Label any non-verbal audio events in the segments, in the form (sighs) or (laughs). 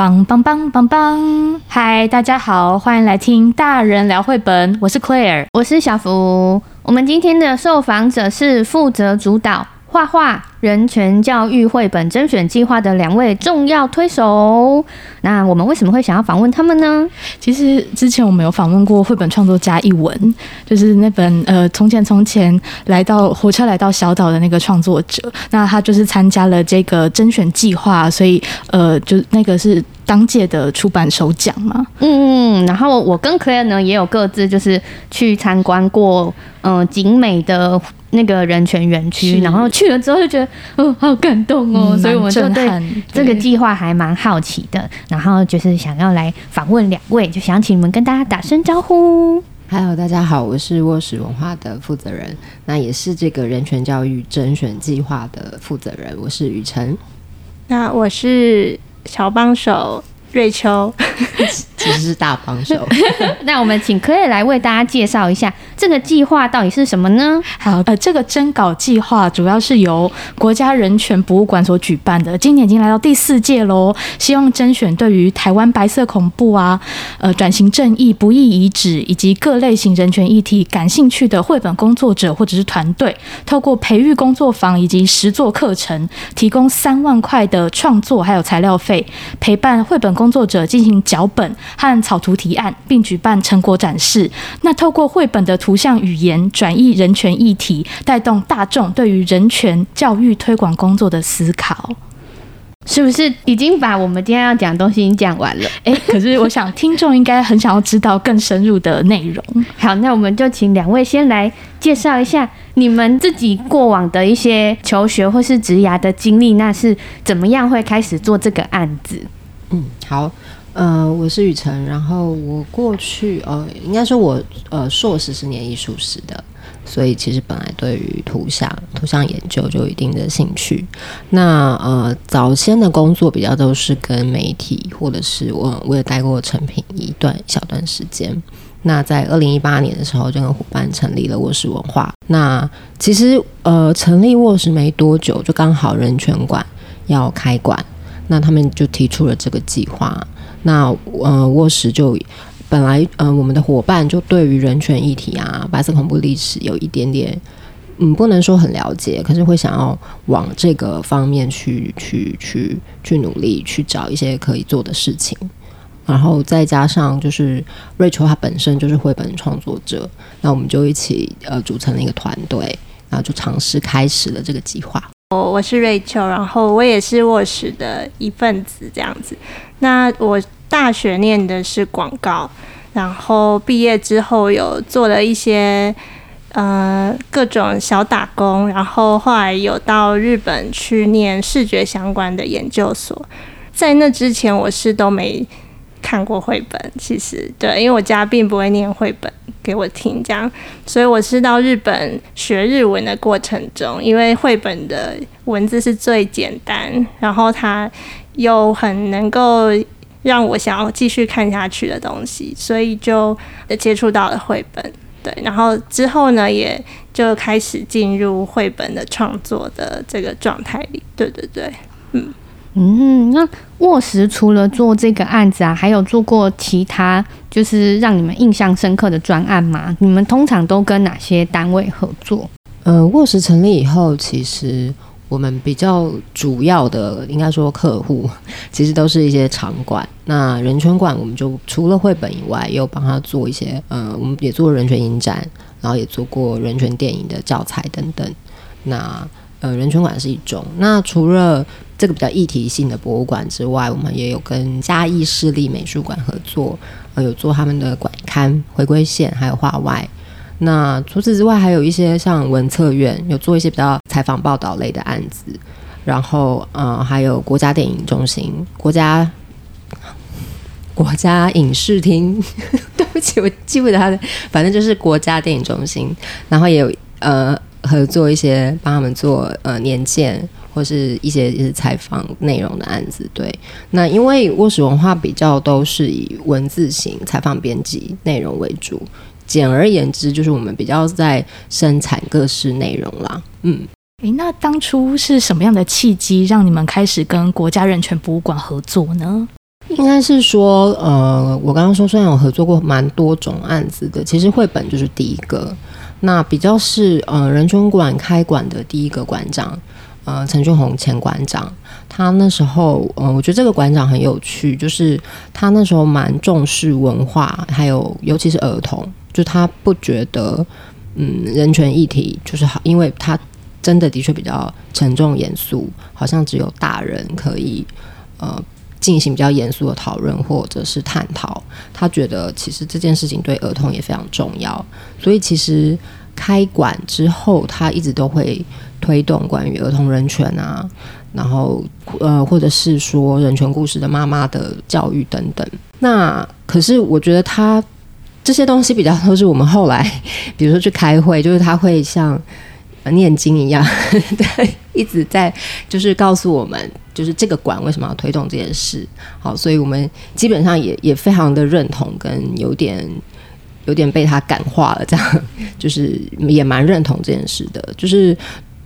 棒棒棒棒棒！嗨，大家好，欢迎来听大人聊绘本。我是 Claire，我是小福。我们今天的受访者是负责主导画画人权教育绘本甄选计划的两位重要推手。那我们为什么会想要访问他们呢？其实之前我们有访问过绘本创作家一文，就是那本呃从前从前来到火车来到小岛的那个创作者。那他就是参加了这个甄选计划，所以呃就那个是当届的出版首奖嘛。嗯，然后我跟 Claire 呢也有各自就是去参观过嗯、呃、景美的。那个人权园区，然后去了之后就觉得，哦，好感动哦，嗯、所以我们就对这个计划还蛮好奇的，然后就是想要来访问两位，就想请你们跟大家打声招呼。Hello，大家好，我是卧室文化的负责人，那也是这个人权教育甄选计划的负责人，我是雨辰。那我是小帮手。瑞秋 (laughs) 其实是大帮手。(laughs) 那我们请 Claire 来为大家介绍一下这个计划到底是什么呢？好，呃，这个征稿计划主要是由国家人权博物馆所举办的，今年已经来到第四届喽。希望甄选对于台湾白色恐怖啊、呃转型正义、不义遗址以及各类型人权议题感兴趣的绘本工作者或者是团队，透过培育工作坊以及实作课程，提供三万块的创作还有材料费，陪伴绘本。工作者进行脚本和草图提案，并举办成果展示。那透过绘本的图像语言转译人权议题，带动大众对于人权教育推广工作的思考。是不是已经把我们今天要讲的东西已经讲完了？诶，(laughs) 可是我想听众应该很想要知道更深入的内容。好，那我们就请两位先来介绍一下你们自己过往的一些求学或是职涯的经历，那是怎么样会开始做这个案子？嗯，好，呃，我是雨辰，然后我过去，呃，应该说我，呃，硕士是念艺术史的，所以其实本来对于图像、图像研究就有一定的兴趣。那呃，早先的工作比较都是跟媒体，或者是我我也待过成品一段小段时间。那在二零一八年的时候，就跟伙伴成立了卧室文化。那其实呃，成立卧室没多久，就刚好人权馆要开馆。那他们就提出了这个计划。那呃，沃石就本来呃，我们的伙伴就对于人权议题啊、白色恐怖历史有一点点，嗯，不能说很了解，可是会想要往这个方面去去去去努力，去找一些可以做的事情。然后再加上就是瑞秋他本身就是绘本创作者，那我们就一起呃组成了一个团队，然后就尝试开始了这个计划。我我是瑞秋，然后我也是卧室的一份子，这样子。那我大学念的是广告，然后毕业之后有做了一些呃各种小打工，然后后来有到日本去念视觉相关的研究所。在那之前，我是都没看过绘本，其实对，因为我家并不会念绘本。给我听这样，所以我是到日本学日文的过程中，因为绘本的文字是最简单，然后它又很能够让我想要继续看下去的东西，所以就接触到了绘本。对，然后之后呢，也就开始进入绘本的创作的这个状态里。对对对，嗯。嗯，那沃石除了做这个案子啊，还有做过其他就是让你们印象深刻的专案吗？你们通常都跟哪些单位合作？呃，沃石成立以后，其实我们比较主要的应该说客户，(laughs) 其实都是一些场馆。那人权馆，我们就除了绘本以外，也有帮他做一些，呃，我们也做人权影展，然后也做过人权电影的教材等等。那呃，人权馆是一种。那除了这个比较议题性的博物馆之外，我们也有跟嘉义市立美术馆合作，呃，有做他们的馆刊、回归线，还有画外。那除此之外，还有一些像文策院，有做一些比较采访报道类的案子。然后，呃，还有国家电影中心、国家国家影视厅，(laughs) 对不起，我记不得他的，反正就是国家电影中心。然后也有呃。合作一些帮他们做呃年鉴或是一些就是采访内容的案子，对。那因为沃石文化比较都是以文字型采访编辑内容为主，简而言之就是我们比较在生产各式内容啦。嗯，诶，那当初是什么样的契机让你们开始跟国家人权博物馆合作呢？应该是说，呃，我刚刚说虽然有合作过蛮多种案子的，其实绘本就是第一个。那比较是呃人权馆开馆的第一个馆长，呃陈俊宏前馆长，他那时候，呃，我觉得这个馆长很有趣，就是他那时候蛮重视文化，还有尤其是儿童，就他不觉得，嗯，人权议题就是好，因为他真的的确比较沉重严肃，好像只有大人可以，呃。进行比较严肃的讨论或者是探讨，他觉得其实这件事情对儿童也非常重要，所以其实开馆之后，他一直都会推动关于儿童人权啊，然后呃，或者是说人权故事的妈妈的教育等等。那可是我觉得他这些东西比较都是我们后来，(laughs) 比如说去开会，就是他会像。念经一样，(laughs) 对，一直在就是告诉我们，就是这个馆为什么要推动这件事。好，所以我们基本上也也非常的认同，跟有点有点被他感化了，这样 (laughs) 就是也蛮认同这件事的。就是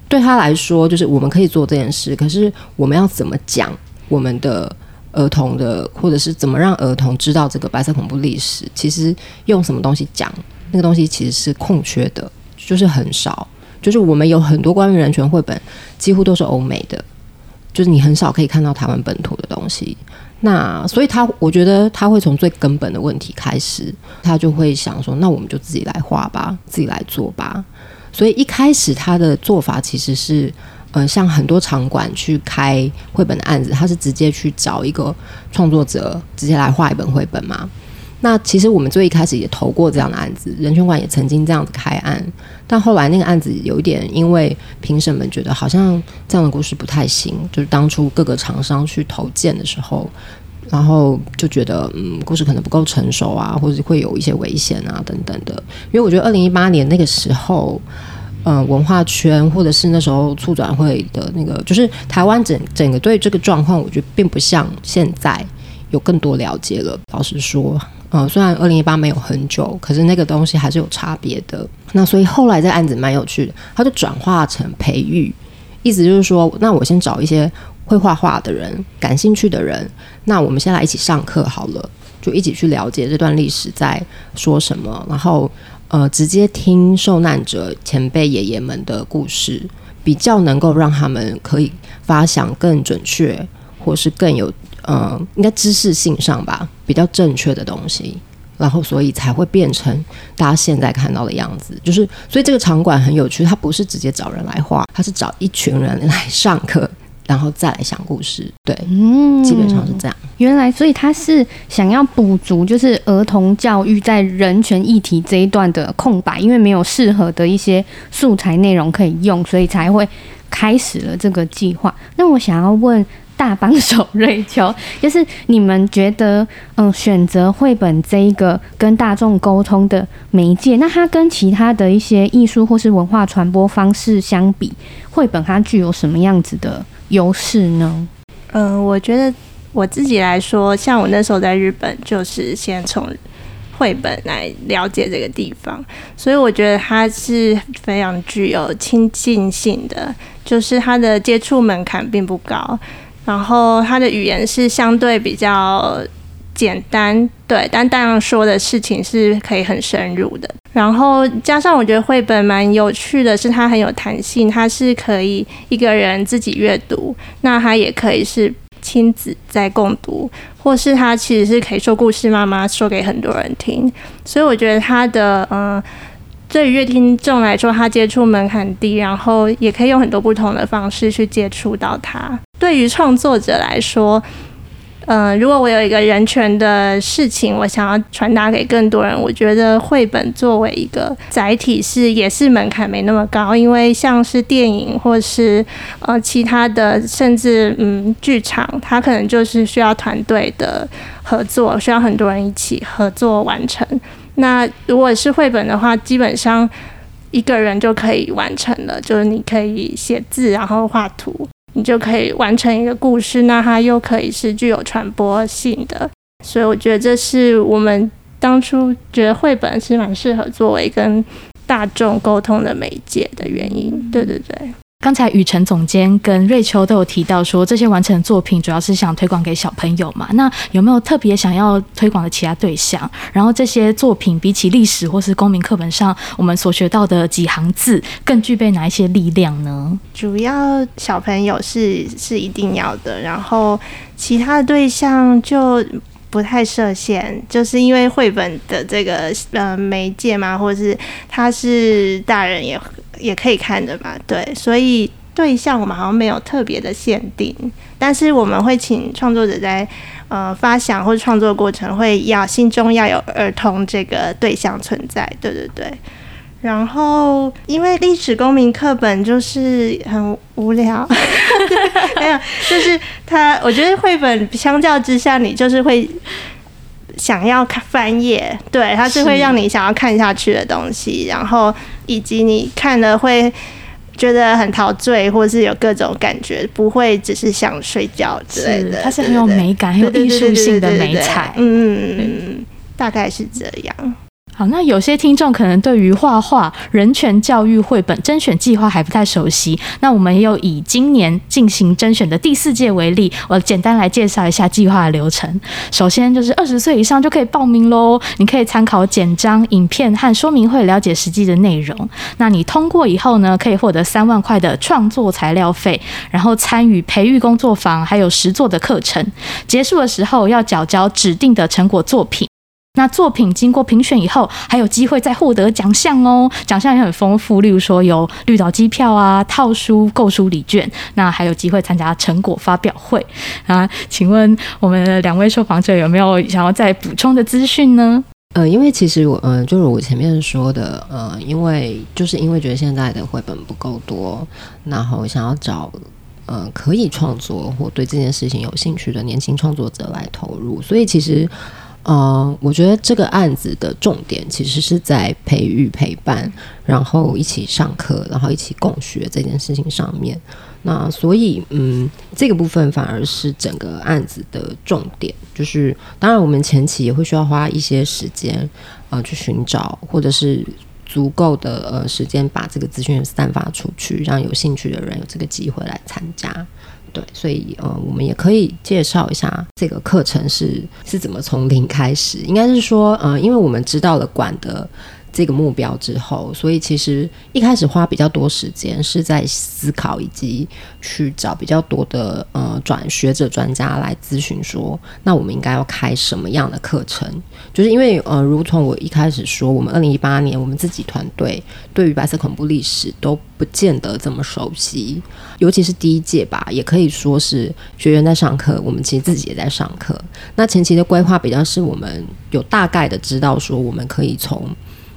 对他来说，就是我们可以做这件事，可是我们要怎么讲我们的儿童的，或者是怎么让儿童知道这个白色恐怖历史？其实用什么东西讲，那个东西其实是空缺的，就是很少。就是我们有很多关于人权绘本，几乎都是欧美的，就是你很少可以看到台湾本土的东西。那所以他，我觉得他会从最根本的问题开始，他就会想说，那我们就自己来画吧，自己来做吧。所以一开始他的做法其实是，呃，像很多场馆去开绘本的案子，他是直接去找一个创作者，直接来画一本绘本嘛。那其实我们最一开始也投过这样的案子，人权馆也曾经这样子开案，但后来那个案子有一点，因为评审们觉得好像这样的故事不太行，就是当初各个厂商去投件的时候，然后就觉得嗯，故事可能不够成熟啊，或者会有一些危险啊等等的。因为我觉得二零一八年那个时候，嗯、文化圈或者是那时候促转会的那个，就是台湾整整个对这个状况，我觉得并不像现在有更多了解了。老实说。嗯，虽然二零一八没有很久，可是那个东西还是有差别的。那所以后来这案子蛮有趣的，它就转化成培育，意思就是说，那我先找一些会画画的人，感兴趣的人，那我们先来一起上课好了，就一起去了解这段历史在说什么，然后呃，直接听受难者前辈爷爷们的故事，比较能够让他们可以发想更准确，或是更有。嗯，应该知识性上吧，比较正确的东西，然后所以才会变成大家现在看到的样子。就是，所以这个场馆很有趣，它不是直接找人来画，它是找一群人来上课，然后再来想故事。对，嗯，基本上是这样。原来，所以他是想要补足，就是儿童教育在人权议题这一段的空白，因为没有适合的一些素材内容可以用，所以才会开始了这个计划。(laughs) 那我想要问。大帮手瑞秋，(laughs) 就是你们觉得，嗯，选择绘本这一个跟大众沟通的媒介，那它跟其他的一些艺术或是文化传播方式相比，绘本它具有什么样子的优势呢？嗯，我觉得我自己来说，像我那时候在日本，就是先从绘本来了解这个地方，所以我觉得它是非常具有亲近性的，就是它的接触门槛并不高。然后它的语言是相对比较简单，对，但当然说的事情是可以很深入的。然后加上我觉得绘本蛮有趣的，是它很有弹性，它是可以一个人自己阅读，那它也可以是亲子在共读，或是它其实是可以说故事，妈妈说给很多人听。所以我觉得它的嗯。对于乐听众来说，他接触门槛低，然后也可以用很多不同的方式去接触到它。对于创作者来说，嗯、如果我有一个人权的事情，我想要传达给更多人，我觉得绘本作为一个载体是也是门槛没那么高，因为像是电影或是呃其他的，甚至嗯剧场，它可能就是需要团队的合作，需要很多人一起合作完成。那如果是绘本的话，基本上一个人就可以完成了，就是你可以写字，然后画图，你就可以完成一个故事。那它又可以是具有传播性的，所以我觉得这是我们当初觉得绘本是蛮适合作为跟大众沟通的媒介的原因。对对对。刚才雨辰总监跟瑞秋都有提到说，这些完成的作品主要是想推广给小朋友嘛。那有没有特别想要推广的其他对象？然后这些作品比起历史或是公民课本上我们所学到的几行字，更具备哪一些力量呢？主要小朋友是是一定要的，然后其他的对象就不太设限，就是因为绘本的这个呃媒介嘛，或者是它是大人也。也可以看的嘛，对，所以对象我们好像没有特别的限定，但是我们会请创作者在呃发想或者创作过程会要心中要有儿童这个对象存在，对对对。然后因为历史公民课本就是很无聊，(laughs) 没有，就是它，我觉得绘本相较之下，你就是会想要看翻页，对，它是会让你想要看下去的东西，然后。以及你看了会觉得很陶醉，或是有各种感觉，不会只是想睡觉之类的。它是很有美感、很有艺术性的美彩。嗯嗯嗯，大概是这样。好，那有些听众可能对于画画人权教育绘本甄选计划还不太熟悉，那我们也有以今年进行甄选的第四届为例，我简单来介绍一下计划的流程。首先就是二十岁以上就可以报名喽，你可以参考简章、影片和说明会了解实际的内容。那你通过以后呢，可以获得三万块的创作材料费，然后参与培育工作坊还有实作的课程。结束的时候要缴交指定的成果作品。那作品经过评选以后，还有机会再获得奖项哦，奖项也很丰富，例如说有绿岛机票啊、套书、购书礼券，那还有机会参加成果发表会啊。请问我们的两位受访者有没有想要再补充的资讯呢？呃，因为其实我，呃，就是我前面说的，呃，因为就是因为觉得现在的绘本不够多，然后想要找呃可以创作或对这件事情有兴趣的年轻创作者来投入，所以其实。呃，我觉得这个案子的重点其实是在培育、陪伴，然后一起上课，然后一起共学这件事情上面。那所以，嗯，这个部分反而是整个案子的重点。就是当然，我们前期也会需要花一些时间，呃，去寻找或者是足够的呃时间，把这个资讯散发出去，让有兴趣的人有这个机会来参加。对，所以呃，我们也可以介绍一下这个课程是是怎么从零开始。应该是说，呃，因为我们知道了管的。这个目标之后，所以其实一开始花比较多时间是在思考以及去找比较多的呃转学者专家来咨询说，那我们应该要开什么样的课程？就是因为呃，如同我一开始说，我们二零一八年我们自己团队对于白色恐怖历史都不见得这么熟悉，尤其是第一届吧，也可以说是学员在上课，我们其实自己也在上课。那前期的规划比较是我们有大概的知道说，我们可以从。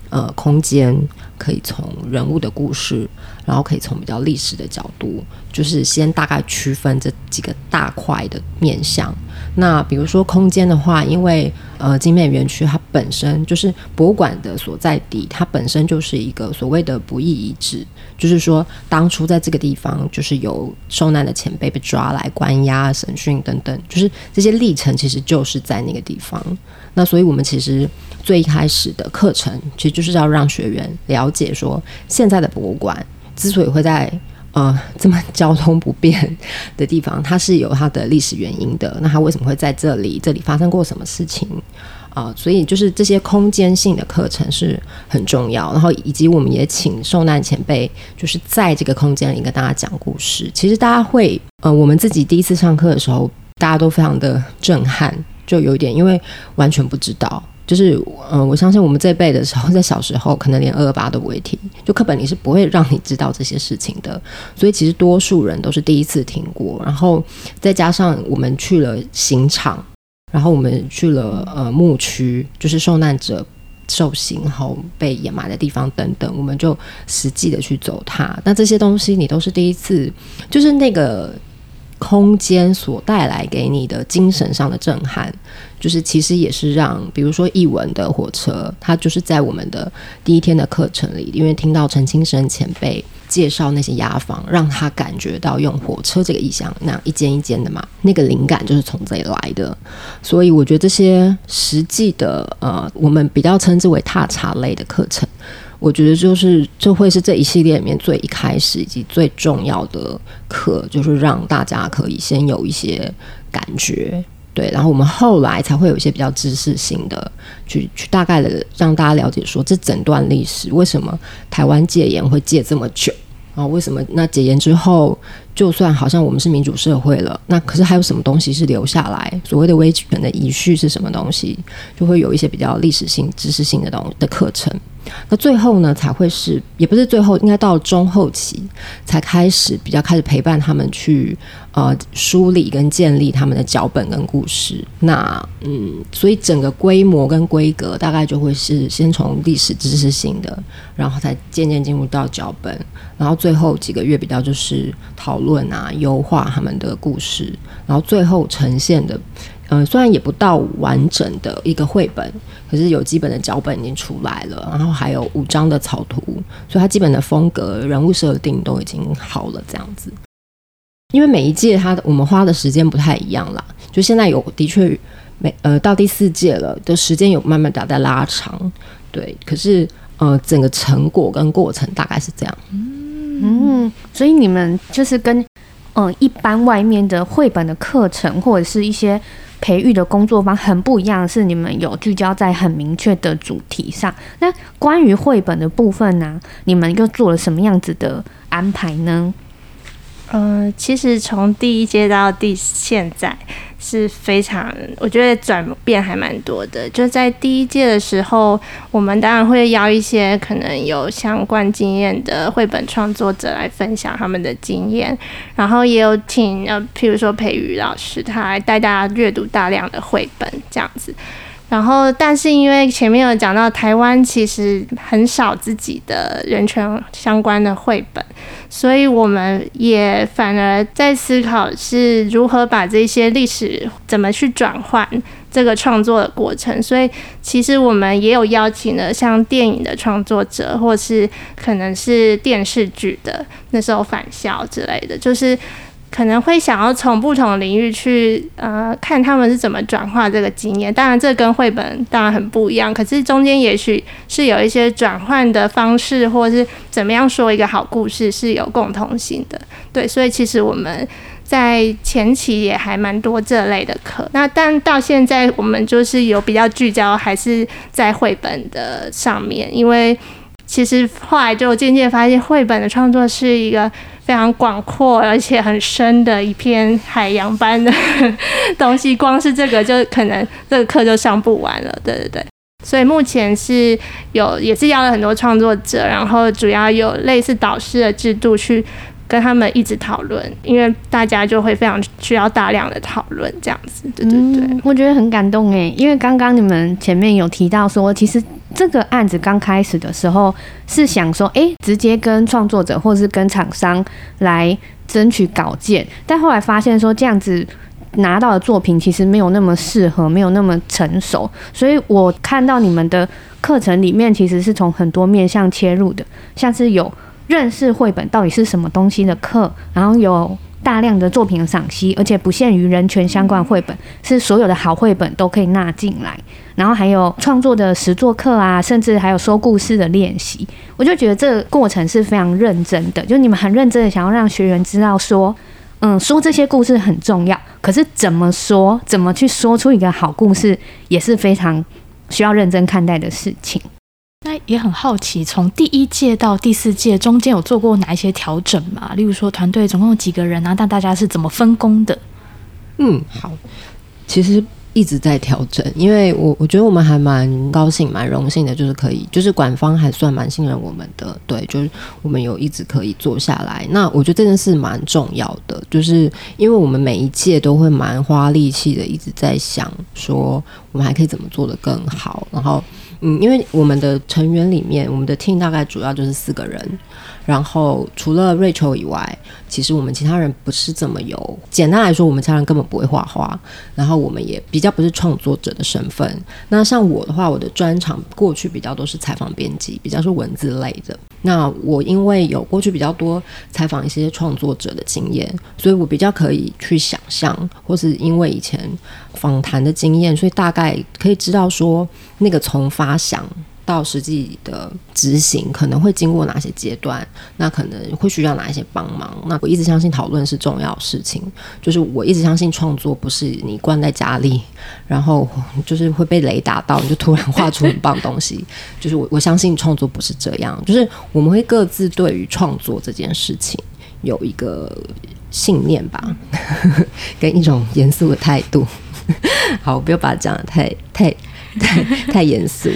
呃，空间可以从人物的故事，然后可以从比较历史的角度，就是先大概区分这几个大块的面向。那比如说空间的话，因为呃，景美园区它本身就是博物馆的所在地，它本身就是一个所谓的不义遗址，就是说当初在这个地方就是有受难的前辈被抓来关押、审讯等等，就是这些历程其实就是在那个地方。那所以我们其实。最开始的课程，其实就是要让学员了解说，现在的博物馆之所以会在呃这么交通不便的地方，它是有它的历史原因的。那它为什么会在这里？这里发生过什么事情啊？所以就是这些空间性的课程是很重要。然后以及我们也请受难前辈，就是在这个空间里跟大家讲故事。其实大家会呃，我们自己第一次上课的时候，大家都非常的震撼，就有一点因为完全不知道。就是，嗯、呃，我相信我们这辈的时候，(laughs) 在小时候可能连二二八都不会听，就课本里是不会让你知道这些事情的。所以其实多数人都是第一次听过，然后再加上我们去了刑场，然后我们去了呃墓区，就是受难者受刑后被掩埋的地方等等，我们就实际的去走它。那这些东西你都是第一次，就是那个。空间所带来给你的精神上的震撼，就是其实也是让，比如说译文的火车，它就是在我们的第一天的课程里，因为听到陈清生前辈介绍那些牙房，让他感觉到用火车这个意象，那样一间一间的嘛，那个灵感就是从这里来的。所以我觉得这些实际的，呃，我们比较称之为踏查类的课程。我觉得就是这会是这一系列里面最一开始以及最重要的课，就是让大家可以先有一些感觉，对，然后我们后来才会有一些比较知识性的，去去大概的让大家了解说，这整段历史为什么台湾戒严会戒这么久。啊，为什么那戒严之后，就算好像我们是民主社会了，那可是还有什么东西是留下来？所谓的威权的遗绪是什么东西？就会有一些比较历史性、知识性的东的课程。那最后呢，才会是也不是最后，应该到中后期才开始比较开始陪伴他们去呃梳理跟建立他们的脚本跟故事。那嗯，所以整个规模跟规格大概就会是先从历史知识性的，然后才渐渐进入到脚本，然后最后几个月比较就是讨论论啊、优化他们的故事，然后最后呈现的。嗯，虽然也不到完整的一个绘本，可是有基本的脚本已经出来了，然后还有五张的草图，所以它基本的风格、人物设定都已经好了。这样子，因为每一届它的我们花的时间不太一样啦，就现在有的确每呃到第四届了的时间有慢慢的在拉长，对，可是呃整个成果跟过程大概是这样。嗯所以你们就是跟嗯一般外面的绘本的课程或者是一些。培育的工作方很不一样，是你们有聚焦在很明确的主题上。那关于绘本的部分呢、你们又做了什么样子的安排呢？嗯、呃，其实从第一届到第现在。是非常，我觉得转变还蛮多的。就在第一届的时候，我们当然会邀一些可能有相关经验的绘本创作者来分享他们的经验，然后也有请呃，譬如说培瑜老师，他来带大家阅读大量的绘本这样子。然后，但是因为前面有讲到，台湾其实很少自己的人权相关的绘本，所以我们也反而在思考是如何把这些历史怎么去转换这个创作的过程。所以，其实我们也有邀请了像电影的创作者，或是可能是电视剧的，那时候返校之类的，就是。可能会想要从不同领域去呃看他们是怎么转化这个经验，当然这跟绘本当然很不一样，可是中间也许是有一些转换的方式，或是怎么样说一个好故事是有共同性的。对，所以其实我们在前期也还蛮多这类的课，那但到现在我们就是有比较聚焦还是在绘本的上面，因为其实后来就渐渐发现绘本的创作是一个。非常广阔而且很深的一片海洋般的 (laughs) 东西，光是这个就可能这个课就上不完了。对对对，所以目前是有也是邀了很多创作者，然后主要有类似导师的制度去跟他们一直讨论，因为大家就会非常需要大量的讨论这样子。对对对，嗯，我觉得很感动诶，因为刚刚你们前面有提到说，其实。这个案子刚开始的时候是想说，哎，直接跟创作者或是跟厂商来争取稿件，但后来发现说这样子拿到的作品其实没有那么适合，没有那么成熟，所以我看到你们的课程里面其实是从很多面向切入的，像是有认识绘本到底是什么东西的课，然后有。大量的作品的赏析，而且不限于人权相关绘本，是所有的好绘本都可以纳进来。然后还有创作的实作课啊，甚至还有说故事的练习。我就觉得这个过程是非常认真的，就你们很认真的想要让学员知道说，嗯，说这些故事很重要，可是怎么说，怎么去说出一个好故事，也是非常需要认真看待的事情。那也很好奇，从第一届到第四届中间有做过哪一些调整吗？例如说，团队总共有几个人啊？那大家是怎么分工的？嗯，好，其实一直在调整，因为我我觉得我们还蛮高兴、蛮荣幸的，就是可以，就是馆方还算蛮信任我们的，对，就是我们有一直可以做下来。那我觉得这件事蛮重要的，就是因为我们每一届都会蛮花力气的，一直在想说我们还可以怎么做得更好，然后。嗯，因为我们的成员里面，我们的 team 大概主要就是四个人，然后除了 Rachel 以外，其实我们其他人不是这么有。简单来说，我们其他人根本不会画画，然后我们也比较不是创作者的身份。那像我的话，我的专长过去比较都是采访编辑，比较是文字类的。那我因为有过去比较多采访一些创作者的经验，所以我比较可以去想象，或是因为以前访谈的经验，所以大概可以知道说那个从发想到实际的执行，可能会经过哪些阶段，那可能会需要哪一些帮忙。那我一直相信讨论是重要事情，就是我一直相信创作不是你关在家里，然后就是会被雷打到，你就突然画出很棒的东西。就是我我相信创作不是这样，就是我们会各自对于创作这件事情有一个信念吧，(laughs) 跟一种严肃的态度。(laughs) 好，我不要把它讲得太太 (laughs) 太太严肃。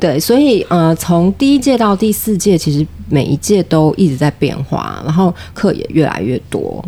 对，所以呃，从第一届到第四届，其实每一届都一直在变化，然后课也越来越多。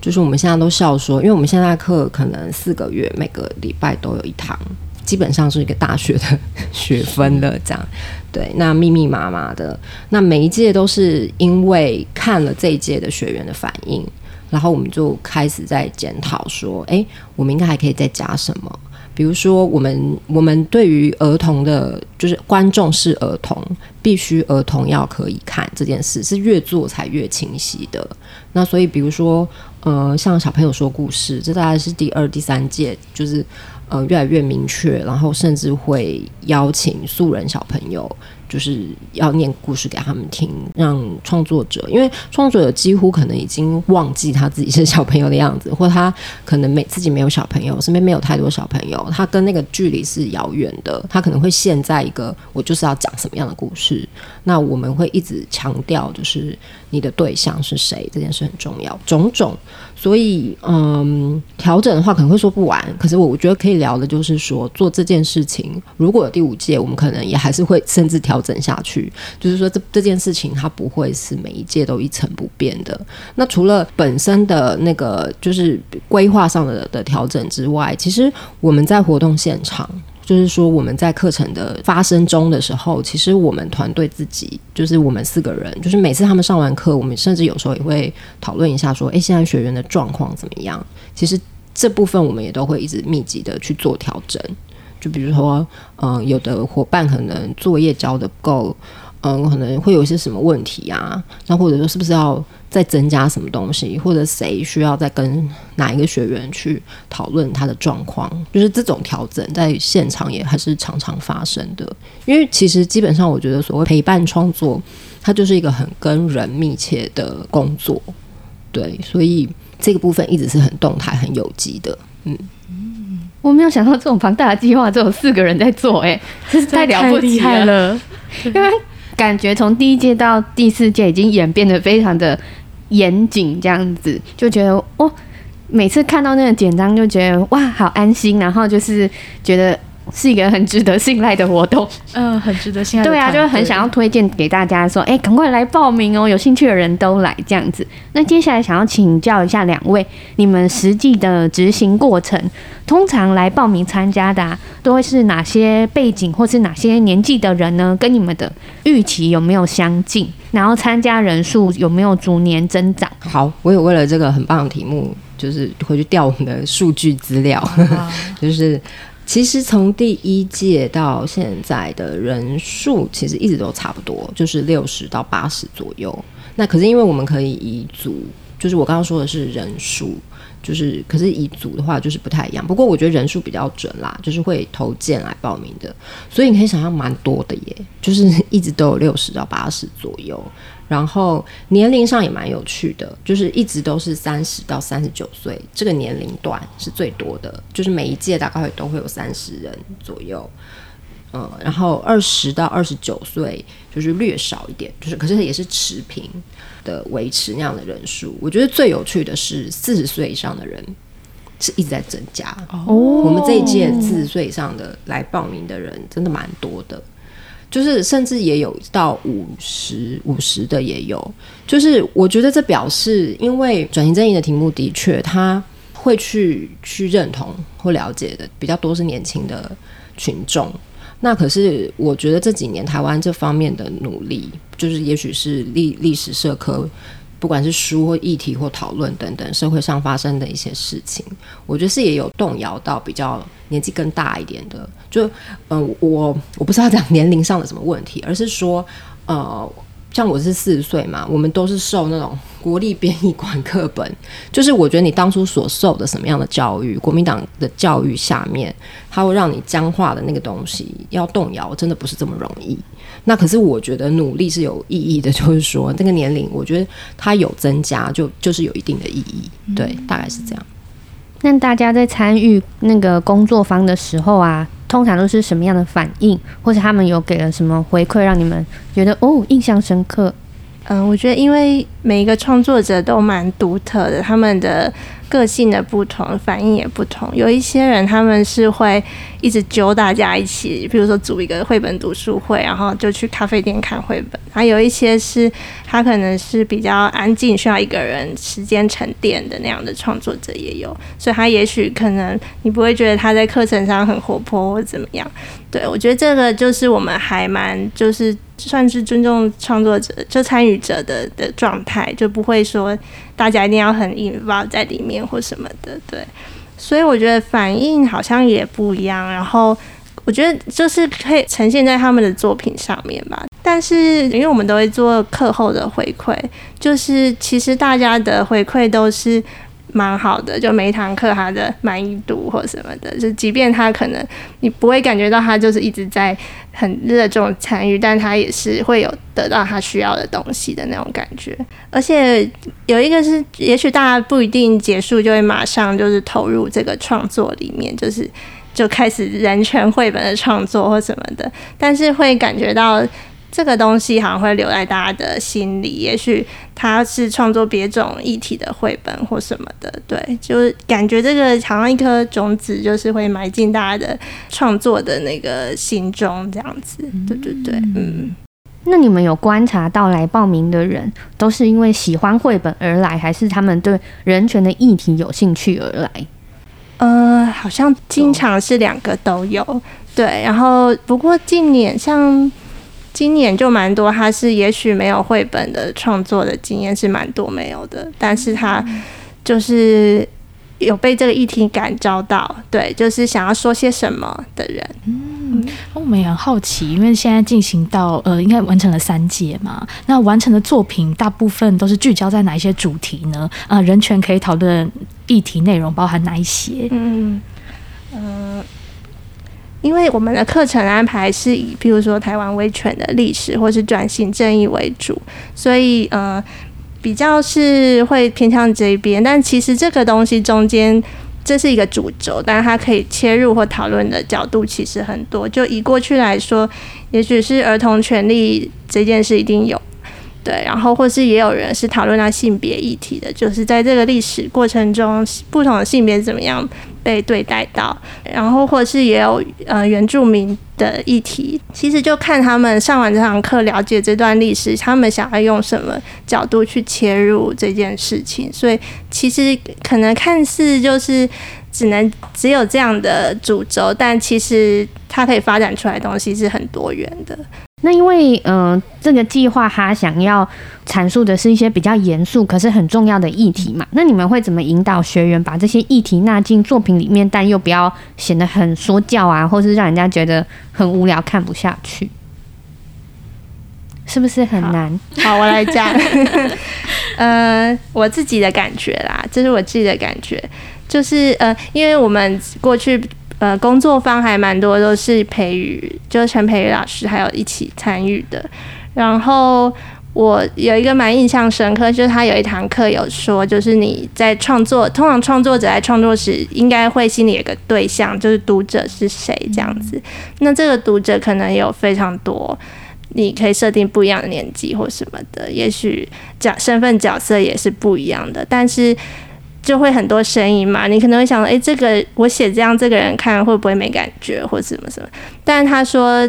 就是我们现在都笑说，因为我们现在课可能四个月，每个礼拜都有一堂，基本上是一个大学的学分了。这样，对，那密密麻麻的，那每一届都是因为看了这一届的学员的反应。然后我们就开始在检讨说，哎，我们应该还可以再加什么？比如说，我们我们对于儿童的，就是观众是儿童，必须儿童要可以看这件事，是越做才越清晰的。那所以，比如说，呃，像小朋友说故事，这大概是第二、第三届，就是呃越来越明确，然后甚至会邀请素人小朋友。就是要念故事给他们听，让创作者，因为创作者几乎可能已经忘记他自己是小朋友的样子，或他可能没自己没有小朋友，身边没有太多小朋友，他跟那个距离是遥远的，他可能会陷在一个我就是要讲什么样的故事。那我们会一直强调，就是你的对象是谁，这件事很重要，种种。所以，嗯，调整的话可能会说不完，可是我我觉得可以聊的就是说，做这件事情，如果有第五届，我们可能也还是会甚至调调整下去。就是说，这这件事情它不会是每一届都一成不变的。那除了本身的那个就是规划上的的调整之外，其实我们在活动现场。就是说，我们在课程的发生中的时候，其实我们团队自己，就是我们四个人，就是每次他们上完课，我们甚至有时候也会讨论一下，说，诶，现在学员的状况怎么样？其实这部分我们也都会一直密集的去做调整。就比如说，嗯，有的伙伴可能作业交得不够。嗯，可能会有一些什么问题啊？那或者说是不是要再增加什么东西，或者谁需要再跟哪一个学员去讨论他的状况？就是这种调整在现场也还是常常发生的。因为其实基本上，我觉得所谓陪伴创作，它就是一个很跟人密切的工作。对，所以这个部分一直是很动态、很有机的。嗯，我没有想到这种庞大的计划只有四个人在做，欸，哎，这是太了不起了，(laughs) 因为。感觉从第一届到第四届已经演变得非常的严谨，这样子就觉得哦，每次看到那个简章就觉得哇，好安心，然后就是觉得。是一个很值得信赖的活动，(laughs) 嗯、呃，很值得信赖。对啊，就是很想要推荐给大家说，哎，赶快来报名哦，有兴趣的人都来这样子。那接下来想要请教一下两位，你们实际的执行过程，通常来报名参加的、啊、都会是哪些背景或是哪些年纪的人呢？跟你们的预期有没有相近？然后参加人数有没有逐年增长？好，我有为了这个很棒的题目，就是回去调我们的数据资料，(laughs) 啊、(laughs) 就是。其实从第一届到现在的人数，其实一直都差不多，就是六十到八十左右。那可是因为我们可以以组，就是我刚刚说的是人数，就是可是以组的话就是不太一样。不过我觉得人数比较准啦，就是会投件来报名的，所以你可以想象蛮多的耶，就是一直都有六十到八十左右。然后年龄上也蛮有趣的，就是一直都是三十到三十九岁这个年龄段是最多的，就是每一届大概都会有三十人左右，嗯，然后二十到二十九岁就是略少一点，就是可是也是持平的维持那样的人数。我觉得最有趣的是四十岁以上的人是一直在增加哦，我们这一届四十岁以上的来报名的人真的蛮多的。就是甚至也有到五十五十的也有，就是我觉得这表示，因为转型正义的题目的确他会去去认同或了解的比较多是年轻的群众，那可是我觉得这几年台湾这方面的努力，就是也许是历历史社科。不管是书或议题或讨论等等，社会上发生的一些事情，我觉得是也有动摇到比较年纪更大一点的。就，嗯、呃，我我不知道讲年龄上的什么问题，而是说，呃，像我是四十岁嘛，我们都是受那种国立编译馆课本，就是我觉得你当初所受的什么样的教育，国民党的教育下面，它会让你僵化的那个东西要动摇，真的不是这么容易。那可是我觉得努力是有意义的，就是说这个年龄，我觉得它有增加，就就是有一定的意义。对，大概是这样。那大家在参与那个工作坊的时候啊，通常都是什么样的反应，或者他们有给了什么回馈，让你们觉得哦印象深刻？嗯，我觉得因为每一个创作者都蛮独特的，他们的个性的不同，反应也不同。有一些人他们是会一直揪大家一起，比如说组一个绘本读书会，然后就去咖啡店看绘本。还有一些是他可能是比较安静，需要一个人时间沉淀的那样的创作者也有。所以他也许可能你不会觉得他在课程上很活泼或怎么样。对，我觉得这个就是我们还蛮就是。算是尊重创作者，就参与者的的状态，就不会说大家一定要很 involve 在里面或什么的，对。所以我觉得反应好像也不一样，然后我觉得就是可以呈现在他们的作品上面吧。但是因为我们都会做课后的回馈，就是其实大家的回馈都是。蛮好的，就每一堂课他的满意度或什么的，就即便他可能你不会感觉到他就是一直在很热衷参与，但他也是会有得到他需要的东西的那种感觉。而且有一个是，也许大家不一定结束就会马上就是投入这个创作里面，就是就开始人权绘本的创作或什么的，但是会感觉到。这个东西好像会留在大家的心里，也许他是创作别种议题的绘本或什么的，对，就是感觉这个好像一颗种子，就是会埋进大家的创作的那个心中，这样子，对对对，嗯。那你们有观察到来报名的人都是因为喜欢绘本而来，还是他们对人权的议题有兴趣而来？呃，好像经常是两个都有，对。然后不过近年像。今年就蛮多，他是也许没有绘本的创作的经验是蛮多没有的，但是他就是有被这个议题感召到，对，就是想要说些什么的人。嗯，我们也很好奇，因为现在进行到呃，应该完成了三届嘛，那完成的作品大部分都是聚焦在哪一些主题呢？啊、呃，人权可以讨论议题内容包含哪一些？嗯嗯。呃因为我们的课程安排是以，譬如说台湾威权的历史或是转型正义为主，所以呃比较是会偏向这一边。但其实这个东西中间这是一个主轴，但是它可以切入或讨论的角度其实很多。就以过去来说，也许是儿童权利这件事一定有。对，然后或是也有人是讨论到性别议题的，就是在这个历史过程中，不同的性别怎么样被对待到，然后或是也有呃原住民的议题，其实就看他们上完这堂课，了解这段历史，他们想要用什么角度去切入这件事情，所以其实可能看似就是只能只有这样的主轴，但其实它可以发展出来的东西是很多元的。那因为，嗯、呃，这个计划它想要阐述的是一些比较严肃可是很重要的议题嘛。那你们会怎么引导学员把这些议题纳进作品里面，但又不要显得很说教啊，或是让人家觉得很无聊看不下去？是不是很难？好，好，我来讲。(laughs) 呃，我自己的感觉啦，这是我自己的感觉，就是呃，因为我们过去。呃，工作方还蛮多，都是培育，就是陈培宇老师还有一起参与的。然后我有一个蛮印象深刻，就是他有一堂课有说，就是你在创作，通常创作者在创作时，应该会心里有个对象，就是读者是谁这样子。那这个读者可能有非常多，你可以设定不一样的年纪或什么的，也许角身份角色也是不一样的，但是。就会很多声音嘛，你可能会想，哎，这个我写这样，这个人看会不会没感觉，或什么什么？但他说，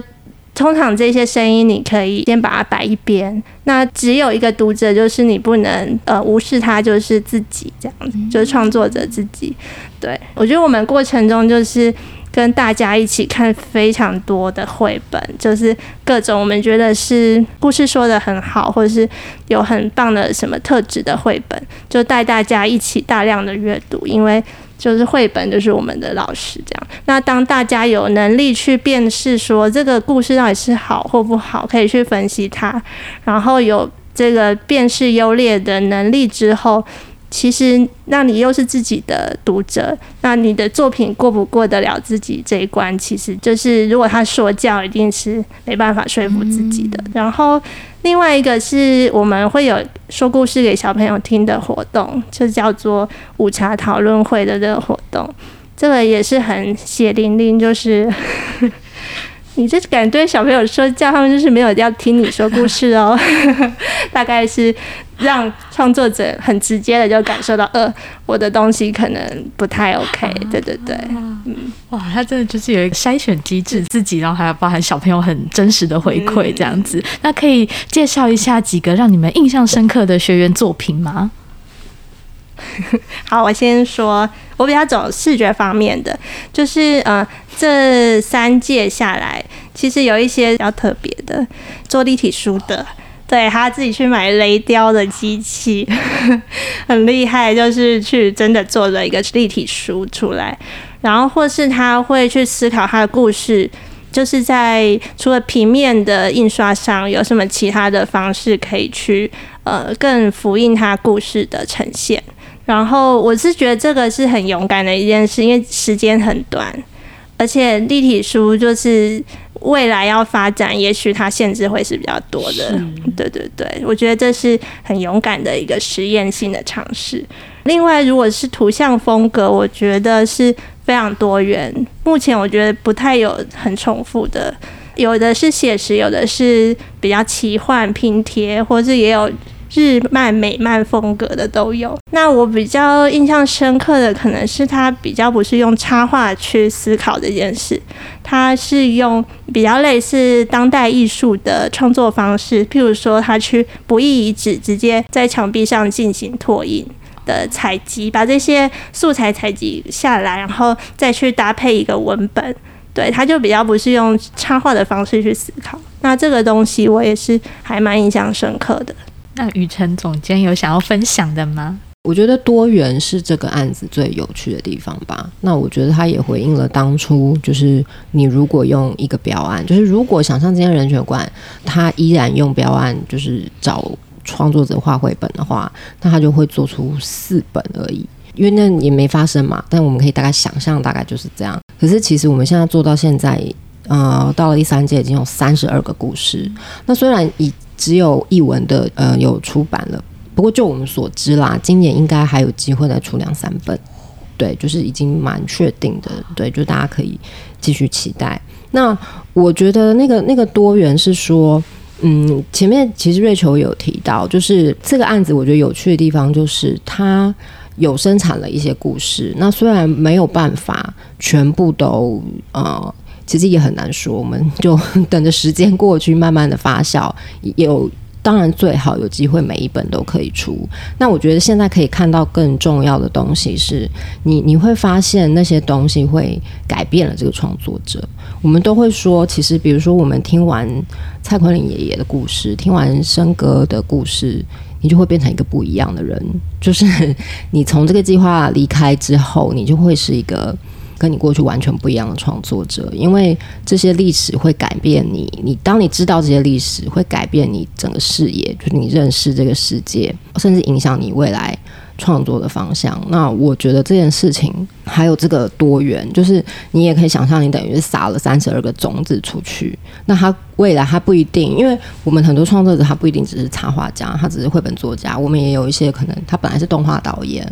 通常这些声音你可以先把它摆一边，那只有一个读者，就是你不能呃无视他，就是自己这样子，就是创作者自己。对，我觉得我们过程中就是。跟大家一起看非常多的绘本，就是各种我们觉得是故事说得很好，或者是有很棒的什么特质的绘本，就带大家一起大量的阅读。因为就是绘本就是我们的老师这样。那当大家有能力去辨识说这个故事到底是好或不好，可以去分析它，然后有这个辨识优劣的能力之后。其实，那你又是自己的读者，那你的作品过不过得了自己这一关？其实就是，如果他说教，一定是没办法说服自己的。然后，另外一个是我们会有说故事给小朋友听的活动，就叫做午茶讨论会的这个活动，这个也是很血淋淋，就是。你这敢对小朋友说教，他们就是没有要听你说故事哦。(laughs) 大概是让创作者很直接的就感受到，呃，我的东西可能不太 OK。对对对，嗯，哇，他真的就是有一个筛选机制，自己，然后还要包含小朋友很真实的回馈这样子。嗯、那可以介绍一下几个让你们印象深刻的学员作品吗？(laughs) 好，我先说，我比较走视觉方面的，就是呃，这三届下来，其实有一些比较特别的，做立体书的，对，他自己去买雷雕的机器，(laughs) 很厉害，就是去真的做了一个立体书出来，然后或是他会去思考他的故事，就是在除了平面的印刷上，有什么其他的方式可以去呃更符应他故事的呈现。然后我是觉得这个是很勇敢的一件事，因为时间很短，而且立体书就是未来要发展，也许它限制会是比较多的。对对对，我觉得这是很勇敢的一个实验性的尝试。另外，如果是图像风格，我觉得是非常多元。目前我觉得不太有很重复的，有的是写实，有的是比较奇幻拼贴，或是也有。日漫、美漫风格的都有。那我比较印象深刻的，可能是他比较不是用插画去思考这件事，他是用比较类似当代艺术的创作方式，譬如说他去不易遗址，直接在墙壁上进行拓印的采集，把这些素材采集下来，然后再去搭配一个文本。对，他就比较不是用插画的方式去思考。那这个东西我也是还蛮印象深刻的。那雨辰总监有想要分享的吗？我觉得多元是这个案子最有趣的地方吧。那我觉得他也回应了当初，就是你如果用一个标案，就是如果想象今天人权馆，他依然用标案，就是找创作者画绘本的话，那他就会做出四本而已，因为那也没发生嘛。但我们可以大概想象，大概就是这样。可是其实我们现在做到现在，呃，到了第三届已经有三十二个故事。那虽然以只有译文的，呃，有出版了。不过就我们所知啦，今年应该还有机会再出两三本，对，就是已经蛮确定的，对，就大家可以继续期待。那我觉得那个那个多元是说，嗯，前面其实瑞秋有提到，就是这个案子我觉得有趣的地方就是它有生产了一些故事，那虽然没有办法全部都呃。其实也很难说，我们就等着时间过去，慢慢的发酵。有当然最好有机会每一本都可以出。那我觉得现在可以看到更重要的东西是，你你会发现那些东西会改变了这个创作者。我们都会说，其实比如说我们听完蔡坤林爷爷的故事，听完笙歌的故事，你就会变成一个不一样的人。就是你从这个计划离开之后，你就会是一个。跟你过去完全不一样的创作者，因为这些历史会改变你。你当你知道这些历史，会改变你整个视野，就是你认识这个世界，甚至影响你未来创作的方向。那我觉得这件事情还有这个多元，就是你也可以想象，你等于撒了三十二个种子出去。那他未来他不一定，因为我们很多创作者他不一定只是插画家，他只是绘本作家。我们也有一些可能他本来是动画导演。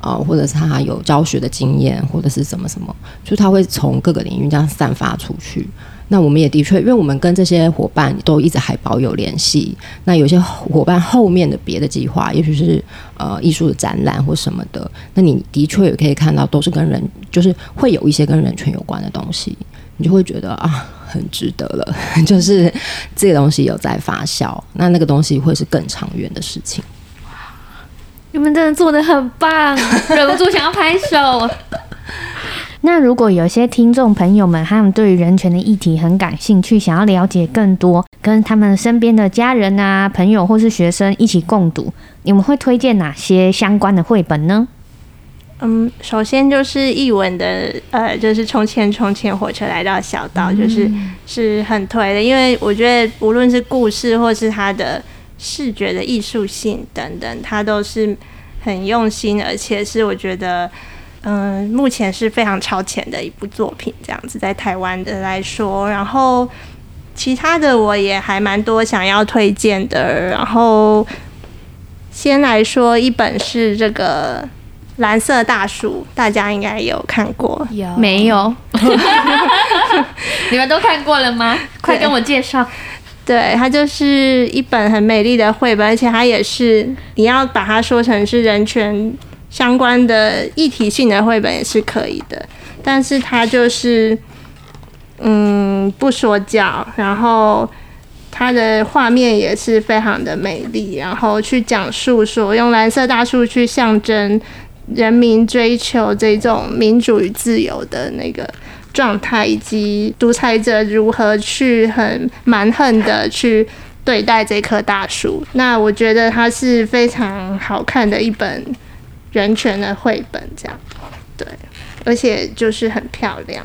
啊，或者是他有教学的经验，或者是什么什么，就他会从各个领域这样散发出去。那我们也的确，因为我们跟这些伙伴都一直还保有联系。那有些伙伴后面的别的计划，也许是呃艺术的展览或什么的，那你的确也可以看到，都是跟人，就是会有一些跟人权有关的东西，你就会觉得啊，很值得了，(laughs) 就是这个东西有在发酵，那那个东西会是更长远的事情。你们真的做的很棒，(laughs) 忍不住想要拍手。那如果有些听众朋友们，他们对于人权的议题很感兴趣，想要了解更多，跟他们身边的家人啊、朋友或是学生一起共读，你们会推荐哪些相关的绘本呢？嗯，首先就是译文的，呃，就是从前从前火车来到小岛，就是是很推的，因为我觉得无论是故事或是它的视觉的艺术性等等，它都是很用心，而且是我觉得，嗯、呃，目前是非常超前的一部作品，这样子在台湾的来说，然后其他的我也还蛮多想要推荐的，然后先来说一本是这个。蓝色大叔，大家应该有看过，有没有？(laughs) 你们都看过了吗？快跟我介绍。对，它就是一本很美丽的绘本，而且它也是你要把它说成是人权相关的议题性的绘本也是可以的，但是它就是嗯不说教，然后它的画面也是非常的美丽，然后去讲述说用蓝色大树去象征。人民追求这种民主与自由的那个状态，以及独裁者如何去很蛮横的去对待这棵大树。那我觉得它是非常好看的一本人权的绘本，这样对，而且就是很漂亮。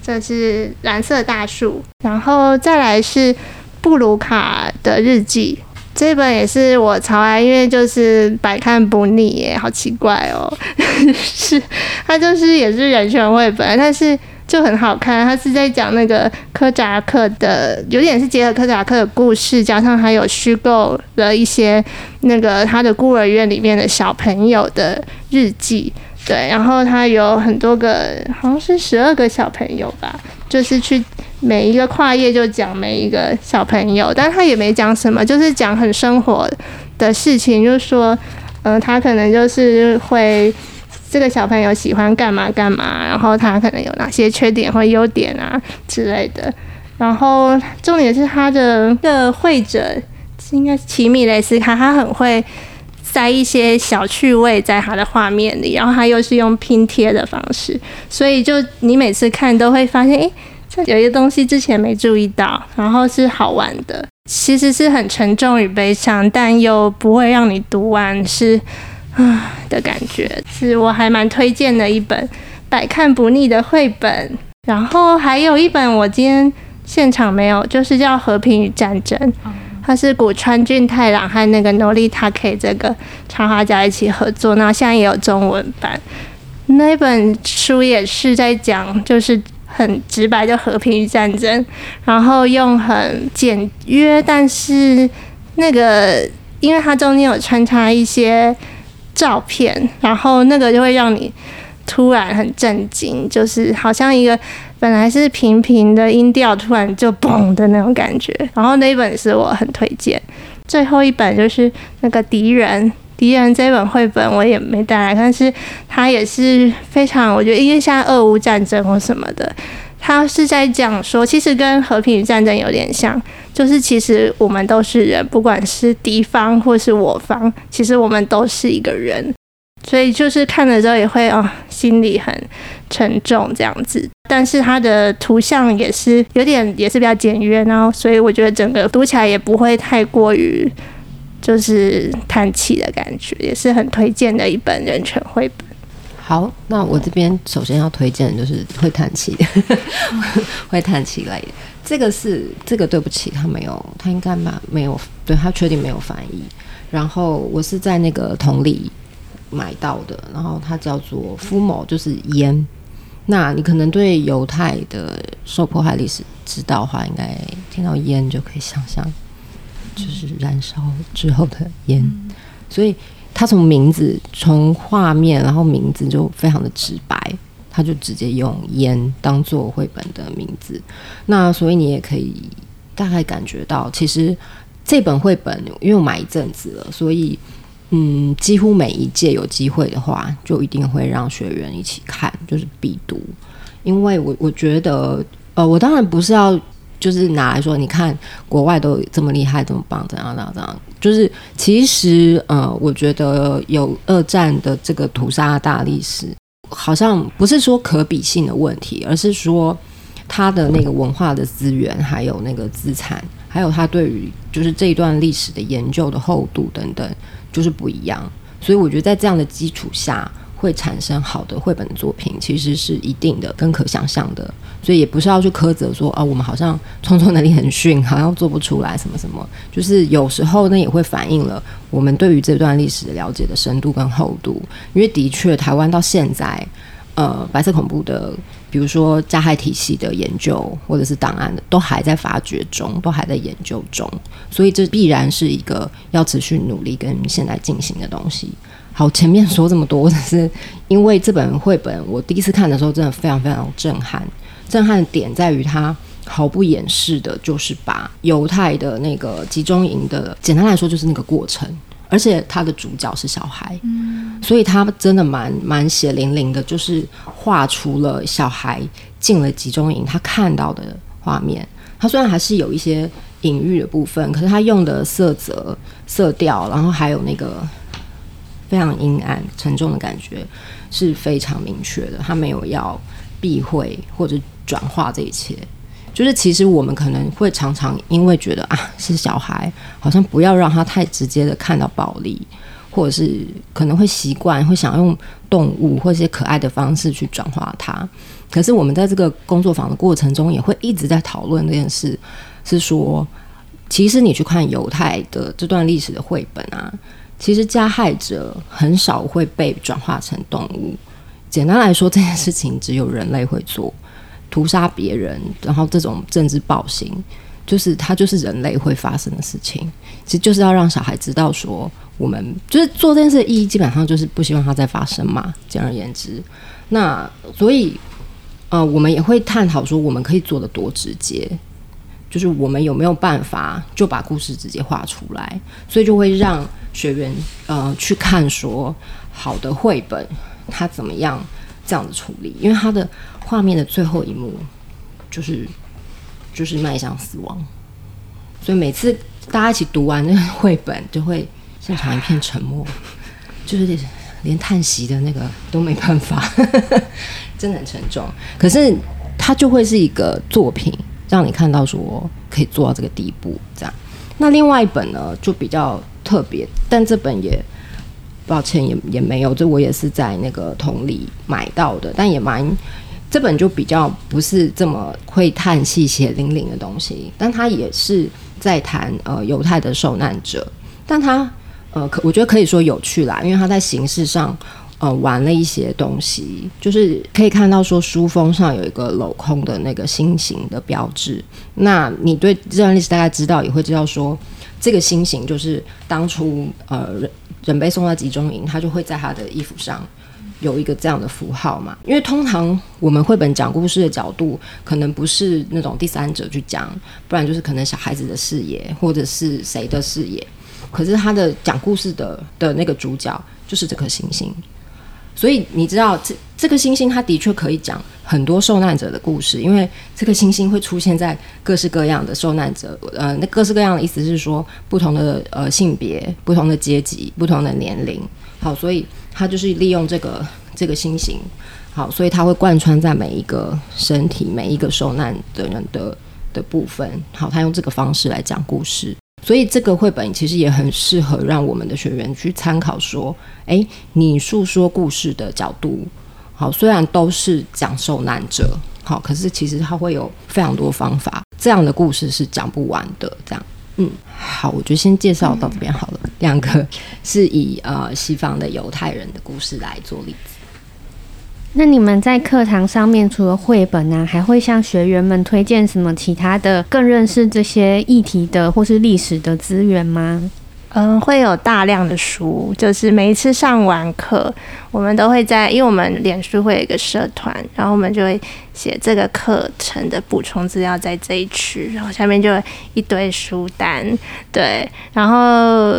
这是蓝色大树，然后再来是布鲁卡的日记。这本也是我超爱，因为就是百看不腻耶，好奇怪哦。(laughs) 是，它就是也是人权绘本，但是就很好看。它是在讲那个柯扎克的，有点是结合柯扎克的故事，加上还有虚构了一些那个他的孤儿院里面的小朋友的日记。对，然后他有很多个，好像是十二个小朋友吧，就是去。每一个跨页就讲每一个小朋友，但他也没讲什么，就是讲很生活的事情，就是说，嗯、他可能就是会这个小朋友喜欢干嘛干嘛，然后他可能有哪些缺点或优点啊之类的。然后重点是他的的绘者应该是奇米雷斯卡，他很会塞一些小趣味在他的画面里，然后他又是用拼贴的方式，所以就你每次看都会发现，诶。有一个东西之前没注意到，然后是好玩的，其实是很沉重与悲伤，但又不会让你读完是啊 (sighs) 的感觉，是我还蛮推荐的一本百看不腻的绘本。然后还有一本我今天现场没有，就是叫《和平与战争》，它是古川俊太郎和那个 Noritake 这个插画家一起合作，那现在也有中文版。那本书也是在讲，就是。很直白，就和平与战争，然后用很简约，但是那个，因为它中间有穿插一些照片，然后那个就会让你突然很震惊，就是好像一个本来是平平的音调，突然就嘣的那种感觉。然后那本是我很推荐，最后一本就是那个敌人。敌人这本绘本我也没带来，但是它也是非常，我觉得因为现在俄乌战争或什么的，它是在讲说，其实跟和平与战争有点像，就是其实我们都是人，不管是敌方或是我方，其实我们都是一个人，所以就是看了之后也会哦，心里很沉重这样子。但是它的图像也是有点也是比较简约，然后所以我觉得整个读起来也不会太过于。就是叹气的感觉，也是很推荐的一本人权绘本。好，那我这边首先要推荐的就是会叹气的，(laughs) 会叹气类的。这个是这个，对不起，他没有，他应该吧没有，对他确定没有翻译。然后我是在那个同里买到的，然后它叫做夫某，就是烟。那你可能对犹太的受迫害历史知道的话，应该听到烟就可以想象。就是燃烧之后的烟，嗯，所以他从名字、从画面，然后名字就非常的直白，他就直接用烟当做绘本的名字。那所以你也可以大概感觉到，其实这本绘本因为我买一阵子了，所以嗯，几乎每一届有机会的话，就一定会让学员一起看，就是必读。因为我我觉得，呃，我当然不是要。就是拿来说，你看国外都这么厉害，这么棒，怎样怎样怎样？就是其实，呃，我觉得有二战的这个屠杀大历史，好像不是说可比性的问题，而是说它的那个文化的资源，还有那个资产，还有它对于就是这一段历史的研究的厚度等等，就是不一样。所以我觉得在这样的基础下，会产生好的绘本作品，其实是一定的，跟可想象的。所以也不是要去苛责说啊，我们好像创作能力很逊，好像做不出来什么什么。就是有时候呢，也会反映了我们对于这段历史的了解的深度跟厚度。因为的确，台湾到现在，呃，白色恐怖的，比如说加害体系的研究或者是档案的，都还在发掘中，都还在研究中。所以这必然是一个要持续努力跟现在进行的东西。好，前面说这么多，(laughs) 我只是因为这本绘本，我第一次看的时候，真的非常非常震撼。震撼的点在于，它毫不掩饰的，就是把犹太的那个集中营的，简单来说，就是那个过程。而且它的主角是小孩，嗯，所以他真的蛮蛮血淋淋的，就是画出了小孩进了集中营他看到的画面。他虽然还是有一些隐喻的部分，可是他用的色泽、色调，然后还有那个。非常阴暗、沉重的感觉是非常明确的。他没有要避讳或者转化这一切，就是其实我们可能会常常因为觉得啊是小孩，好像不要让他太直接的看到暴力，或者是可能会习惯会想用动物或一些可爱的方式去转化它。可是我们在这个工作坊的过程中，也会一直在讨论这件事，是说其实你去看犹太的这段历史的绘本啊。其实加害者很少会被转化成动物。简单来说，这件事情只有人类会做，屠杀别人，然后这种政治暴行，就是它就是人类会发生的事情。其实就是要让小孩知道说，我们就是做这件事的意义，基本上就是不希望它再发生嘛。简而言之，那所以呃，我们也会探讨说，我们可以做的多直接，就是我们有没有办法就把故事直接画出来，所以就会让。学员呃去看说好的绘本，他怎么样这样子处理？因为他的画面的最后一幕就是就是迈向死亡，所以每次大家一起读完那个绘本，就会现场一片沉默，就是连叹息的那个都没办法，(laughs) 真的很沉重。可是它就会是一个作品，让你看到说可以做到这个地步，这样。那另外一本呢，就比较。特别，但这本也抱歉也也没有，这我也是在那个同里买到的，但也蛮这本就比较不是这么会叹气血淋淋的东西，但他也是在谈呃犹太的受难者，但他呃可我觉得可以说有趣啦，因为他在形式上呃玩了一些东西，就是可以看到说书封上有一个镂空的那个心形的标志，那你对这段历史大概知道，也会知道说。这个心形就是当初呃人人被送到集中营，他就会在他的衣服上有一个这样的符号嘛。因为通常我们绘本讲故事的角度，可能不是那种第三者去讲，不然就是可能小孩子的视野或者是谁的视野。可是他的讲故事的的那个主角就是这颗星星。所以你知道，这这个星星它的确可以讲很多受难者的故事，因为这个星星会出现在各式各样的受难者，呃，那各式各样的意思是说不同的呃性别、不同的阶级、不同的年龄。好，所以它就是利用这个这个星星，好，所以它会贯穿在每一个身体、每一个受难的人的的部分。好，它用这个方式来讲故事。所以这个绘本其实也很适合让我们的学员去参考，说，诶，你诉说故事的角度，好，虽然都是讲受难者，好，可是其实它会有非常多方法，这样的故事是讲不完的。这样，嗯，好，我就先介绍到这边好了。两个是以呃西方的犹太人的故事来做例子。那你们在课堂上面除了绘本呢、还会向学员们推荐什么其他的更认识这些议题的或是历史的资源吗？嗯，会有大量的书，就是每一次上完课，我们都会在，因为我们脸书会有一个社团，然后我们就会写这个课程的补充资料在这一区，然后下面就一堆书单，对，然后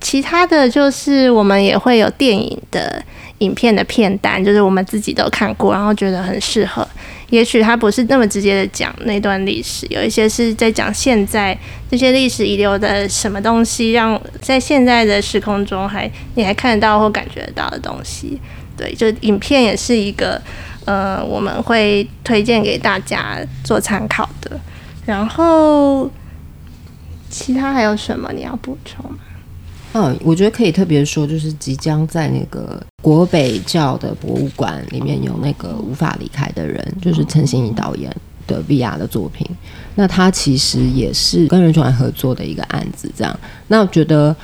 其他的就是我们也会有电影的。影片的片单就是我们自己都看过，然后觉得很适合。也许它不是那么直接的讲那段历史，有一些是在讲现在这些历史遗留的什么东西，让在现在的时空中还你还看得到或感觉得到的东西。对，就影片也是一个呃，我们会推荐给大家做参考的。然后其他还有什么你要补充吗？嗯，我觉得可以特别说，就是即将在那个国北教的博物馆里面有那个无法离开的人，就是陈欣怡导演的 VR 的作品。那他其实也是跟人传合作的一个案子，这样。那我觉得，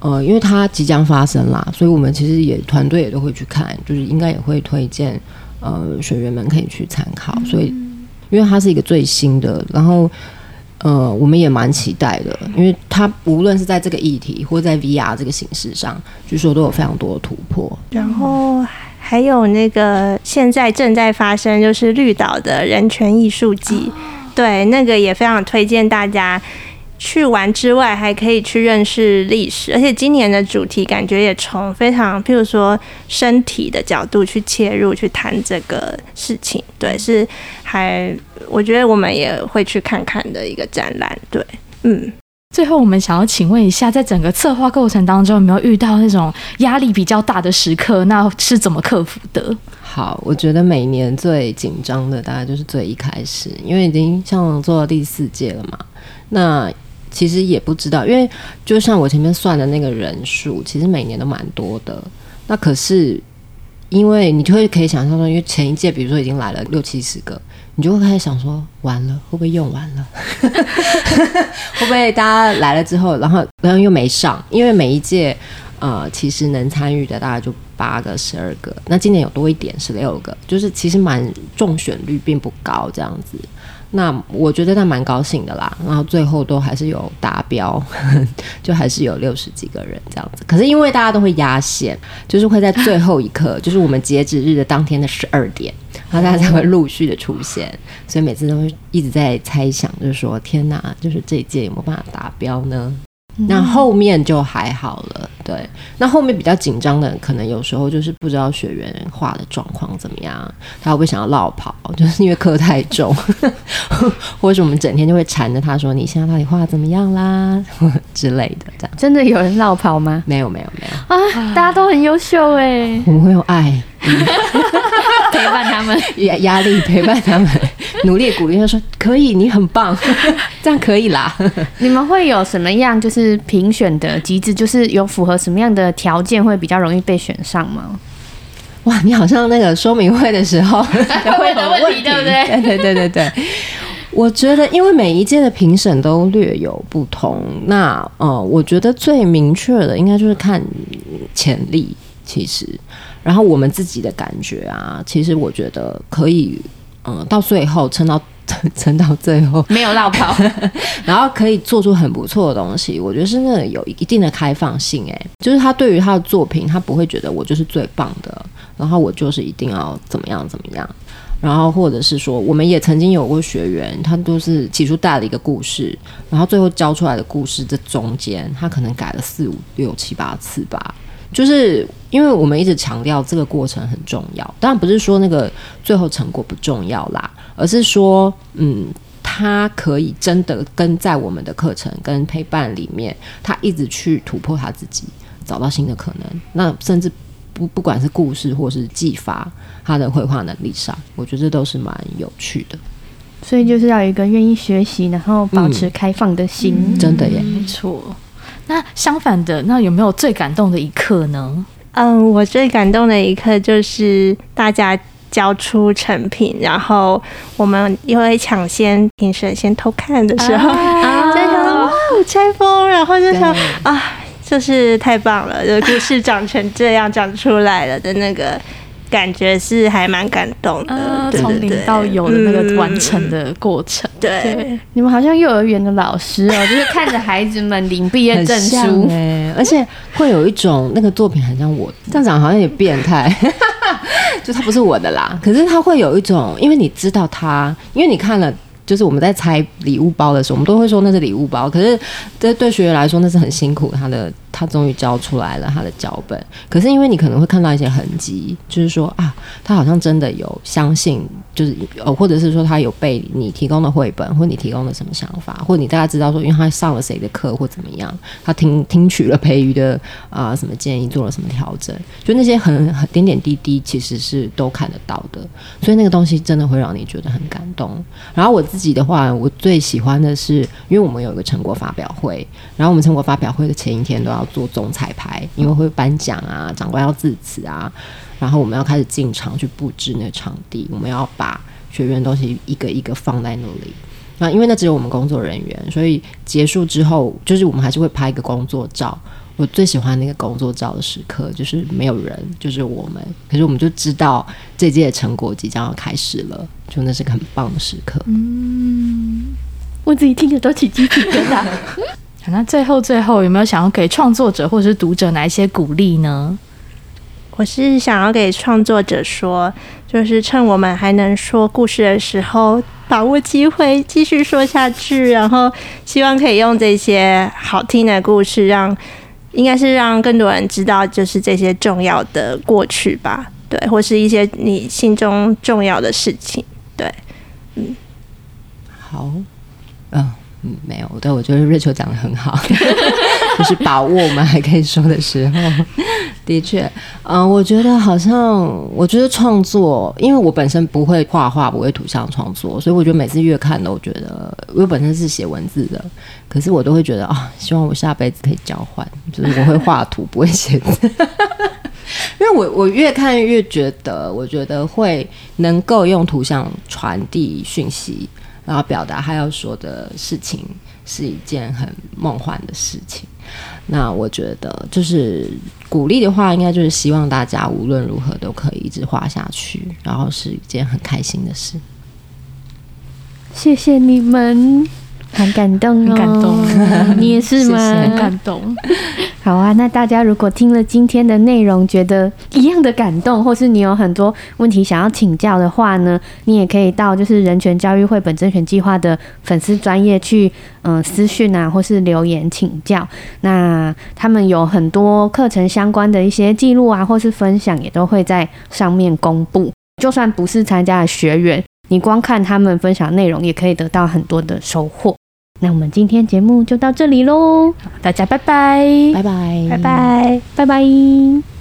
呃，因为他即将发生啦，所以我们其实也团队也都会去看，就是应该也会推荐呃学员们可以去参考。所以，因为它是一个最新的，然后。呃，我们也蛮期待的，因为它无论是在这个议题，或在 VR 这个形式上，据说都有非常多的突破。然后还有那个现在正在发生，就是绿岛的人权艺术季，对，那个也非常推荐大家。去玩之外，还可以去认识历史，而且今年的主题感觉也从非常，譬如说身体的角度去切入去谈这个事情，对，是还我觉得我们也会去看看的一个展览，对，嗯。最后，我们想要请问一下，在整个策划过程当中，有没有遇到那种压力比较大的时刻？那是怎么克服的？好，我觉得每年最紧张的大概就是最一开始，因为已经像做到第四届了嘛，那。其实也不知道，因为就像我前面算的那个人数，其实每年都蛮多的。那可是，因为你就会可以想象说，因为前一届比如说已经来了六七十个，你就会开始想说，完了会不会用完了？(laughs) 会不会大家来了之后，然后然后又没上？因为每一届呃，其实能参与的大概就八个、十二个，那今年有多一点，十六个，就是其实蛮中选率并不高这样子。那我觉得那蛮高兴的啦，然后最后都还是有达标，(laughs) 就还是有六十几个人这样子。可是因为大家都会压线，就是会在最后一刻，就是我们截止日的当天的十二点，然后大家才会陆续的出现，所以每次都会一直在猜想，就是说天哪，就是这一届有没有办法达标呢？那后面就还好了，对。那后面比较紧张的，可能有时候就是不知道学员画的状况怎么样，他会不会想要落跑，(laughs) 就是因为课太重，(laughs) 或者是我们整天就会缠着他说：“你现在到底画怎么样啦？” (laughs) 之类的，这样。真的有人落跑吗？没有，没有，没有啊！大家都很优秀哎，我们会有爱。(laughs) 陪伴他们，压压力陪伴他们，努力鼓励他说可以，你很棒，(laughs) 这样可以啦。你们会有什么样就是评选的机制？就是有符合什么样的条件会比较容易被选上吗？哇，你好像那个说明会的时候 (laughs) 会有问题，对不对？对对对对对。我觉得，因为每一届的评审都略有不同，那呃，我觉得最明确的应该就是看潜力，其实。然后我们自己的感觉啊，其实我觉得可以，嗯，到最后撑到撑到最后 (laughs) 没有落跑，(laughs) 然后可以做出很不错的东西。我觉得是那个有一定的开放性，诶，就是他对于他的作品，他不会觉得我就是最棒的，然后我就是一定要怎么样怎么样。然后或者是说，我们也曾经有过学员，他都是起初带了一个故事，然后最后教出来的故事这中间，他可能改了四五六七八次吧。就是因为我们一直强调这个过程很重要，当然不是说那个最后成果不重要啦，而是说，嗯，他可以真的跟在我们的课程跟陪伴里面，他一直去突破他自己，找到新的可能。那甚至不不管是故事或是技法，他的绘画能力上，我觉得这都是蛮有趣的。所以就是要有一个愿意学习，然后保持开放的心，嗯、真的耶，没错。那相反的，那有没有最感动的一刻呢？嗯，我最感动的一刻就是大家交出成品，然后我们因为抢先评审先偷看的时候，啊、就想哇，拆封，然后就想啊，就是太棒了，就故事长成这样长出来了的那个。感觉是还蛮感动的，从、呃、零到有的那个完成的过程。嗯、对，对，你们好像幼儿园的老师哦，(laughs) 就是看着孩子们领毕业证书，哎，而且会有一种那个作品很像我，这样讲好像也变态，(laughs) 就他不是我的啦。可是他会有一种，因为你知道他，因为你看了。就是我们在拆礼物包的时候，我们都会说那是礼物包。可是这对学员来说，那是很辛苦。他的他终于交出来了他的脚本。可是因为你可能会看到一些痕迹，就是说啊，他好像真的有相信，就是呃，或者是说他有被你提供的绘本，或你提供的什么想法，或你大家知道说，因为他上了谁的课或怎么样，他听听取了培瑜的啊、什么建议，做了什么调整，就那些很很点点滴滴，其实是都看得到的。所以那个东西真的会让你觉得很感动。然后我。自己的话，我最喜欢的是，因为我们有一个成果发表会，然后我们成果发表会的前一天都要要做总彩排，因为会颁奖啊，长官要致辞啊，然后我们要开始进场去布置那个场地，我们要把学员东西一个一个放在那里。那因为那只有我们工作人员，所以结束之后，就是我们还是会拍一个工作照。我最喜欢那个工作照的时刻，就是没有人，就是我们。可是我们就知道这届的成果即将要开始了，就那是个很棒的时刻。嗯，(laughs) 我自己听着都起鸡皮疙瘩。那最后最后有没有想要给创作者或者是读者哪一些鼓励呢？我是想要给创作者说，就是趁我们还能说故事的时候，把握机会继续说下去，然后希望可以用这些好听的故事让。应该是让更多人知道，就是这些重要的过去吧，对，或是一些你心中重要的事情，对，嗯，好，嗯。嗯，没有，对，我觉得瑞秋讲的很好，(laughs) 就是把握我们还可以说的时候。的确，嗯，我觉得好像，我觉得创作，因为我本身不会画画，不会图像创作，所以我觉得每次越看都觉得，我本身是写文字的，可是我都会觉得啊，希望我下辈子可以交换，就是我会画图，不会写字，(laughs) 因为我我越看越觉得，我觉得会能够用图像传递讯息。然后表达他要说的事情是一件很梦幻的事情。那我觉得就是鼓励的话，应该就是希望大家无论如何都可以一直画下去，然后是一件很开心的事。谢谢你们。很感动哦，很感动，(laughs) 你也是吗？谢谢，很感动。好啊，那大家如果听了今天的内容，觉得一样的感动，或是你有很多问题想要请教的话呢，你也可以到就是人权教育绘本甄选计划的粉丝专业去，嗯、呃，私讯啊，或是留言请教。那他们有很多课程相关的一些记录啊，或是分享，也都会在上面公布。就算不是参加的学员，你光看他们分享内容，也可以得到很多的收获。那我们今天节目就到这里喽，大家拜拜，拜拜，拜拜，拜拜。